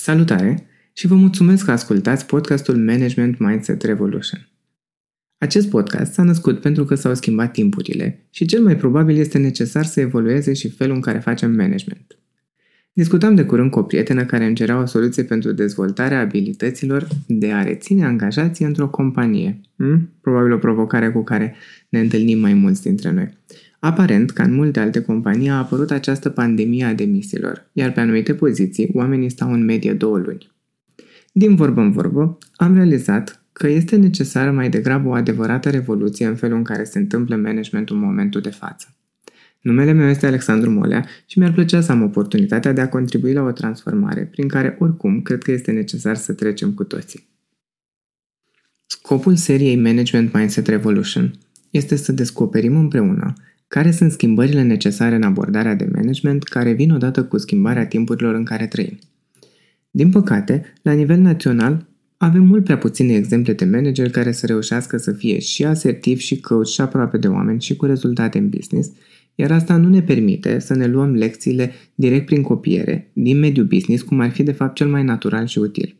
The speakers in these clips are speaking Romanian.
Salutare și vă mulțumesc că ascultați podcastul Management Mindset Revolution. Acest podcast s-a născut pentru că s-au schimbat timpurile și cel mai probabil este necesar să evolueze și felul în care facem management. Discutam de curând cu o prietenă care îmi cerea o soluție pentru dezvoltarea abilităților de a reține angajații într-o companie. Hmm? Probabil o provocare cu care ne întâlnim mai mulți dintre noi. Aparent, ca în multe alte companii, a apărut această pandemie a demisiilor, iar pe anumite poziții, oamenii stau în medie două luni. Din vorbă în vorbă, am realizat că este necesară mai degrabă o adevărată revoluție în felul în care se întâmplă managementul în momentul de față. Numele meu este Alexandru Molea și mi-ar plăcea să am oportunitatea de a contribui la o transformare prin care, oricum, cred că este necesar să trecem cu toții. Scopul seriei Management Mindset Revolution este să descoperim împreună care sunt schimbările necesare în abordarea de management care vin odată cu schimbarea timpurilor în care trăim? Din păcate, la nivel național, avem mult prea puține exemple de manageri care să reușească să fie și asertiv și coach și aproape de oameni și cu rezultate în business, iar asta nu ne permite să ne luăm lecțiile direct prin copiere, din mediul business, cum ar fi de fapt cel mai natural și util.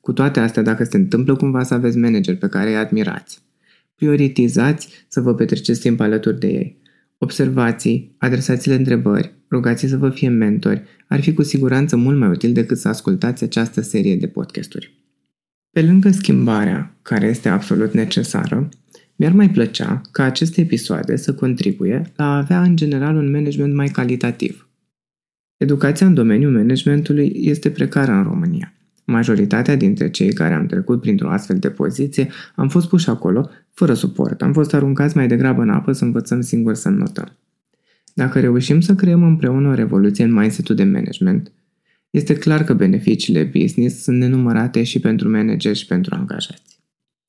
Cu toate astea, dacă se întâmplă cumva să aveți manageri pe care îi admirați, prioritizați să vă petreceți timp alături de ei. Observații, adresați-le întrebări, rugați să vă fie mentori, ar fi cu siguranță mult mai util decât să ascultați această serie de podcasturi. Pe lângă schimbarea, care este absolut necesară, mi-ar mai plăcea ca aceste episoade să contribuie la a avea în general un management mai calitativ. Educația în domeniul managementului este precară în România. Majoritatea dintre cei care am trecut printr-o astfel de poziție am fost puși acolo fără suport. Am fost aruncați mai degrabă în apă să învățăm singur să notăm. Dacă reușim să creăm împreună o revoluție în mindset-ul de management, este clar că beneficiile business sunt nenumărate și pentru manageri și pentru angajați.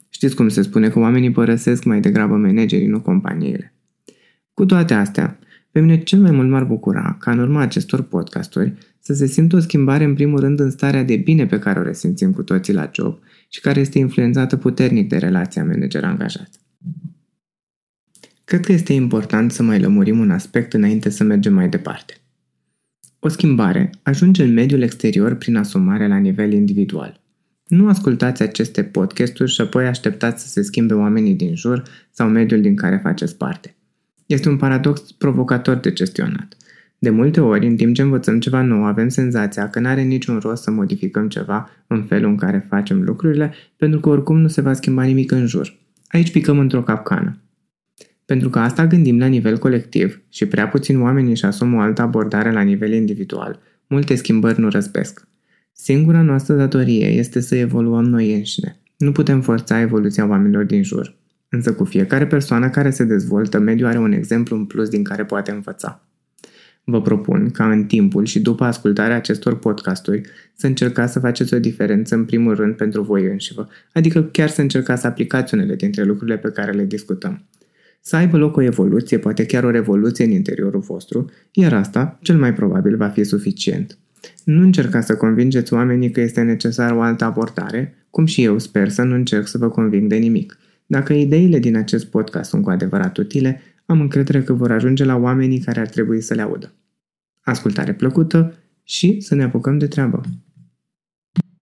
Știți cum se spune că oamenii părăsesc mai degrabă managerii, nu companiile. Cu toate astea, pe mine cel mai mult m-ar bucura ca în urma acestor podcasturi să se simtă o schimbare în primul rând în starea de bine pe care o resimțim cu toții la job și care este influențată puternic de relația manager-angajat. Cred că este important să mai lămurim un aspect înainte să mergem mai departe. O schimbare ajunge în mediul exterior prin asumare la nivel individual. Nu ascultați aceste podcasturi și apoi așteptați să se schimbe oamenii din jur sau mediul din care faceți parte. Este un paradox provocator de gestionat. De multe ori, în timp ce învățăm ceva nou, avem senzația că nu are niciun rost să modificăm ceva în felul în care facem lucrurile, pentru că oricum nu se va schimba nimic în jur. Aici picăm într-o capcană. Pentru că asta gândim la nivel colectiv și prea puțin oameni își asumă o altă abordare la nivel individual, multe schimbări nu răspesc. Singura noastră datorie este să evoluăm noi înșine. Nu putem forța evoluția oamenilor din jur. Însă cu fiecare persoană care se dezvoltă, mediul are un exemplu în plus din care poate învăța. Vă propun ca în timpul și după ascultarea acestor podcasturi să încercați să faceți o diferență în primul rând pentru voi înșivă, adică chiar să încercați să aplicați unele dintre lucrurile pe care le discutăm. Să aibă loc o evoluție, poate chiar o revoluție în interiorul vostru, iar asta, cel mai probabil, va fi suficient. Nu încercați să convingeți oamenii că este necesară o altă abordare, cum și eu sper să nu încerc să vă conving de nimic. Dacă ideile din acest podcast sunt cu adevărat utile, am încredere că vor ajunge la oamenii care ar trebui să le audă. Ascultare plăcută și să ne apucăm de treabă!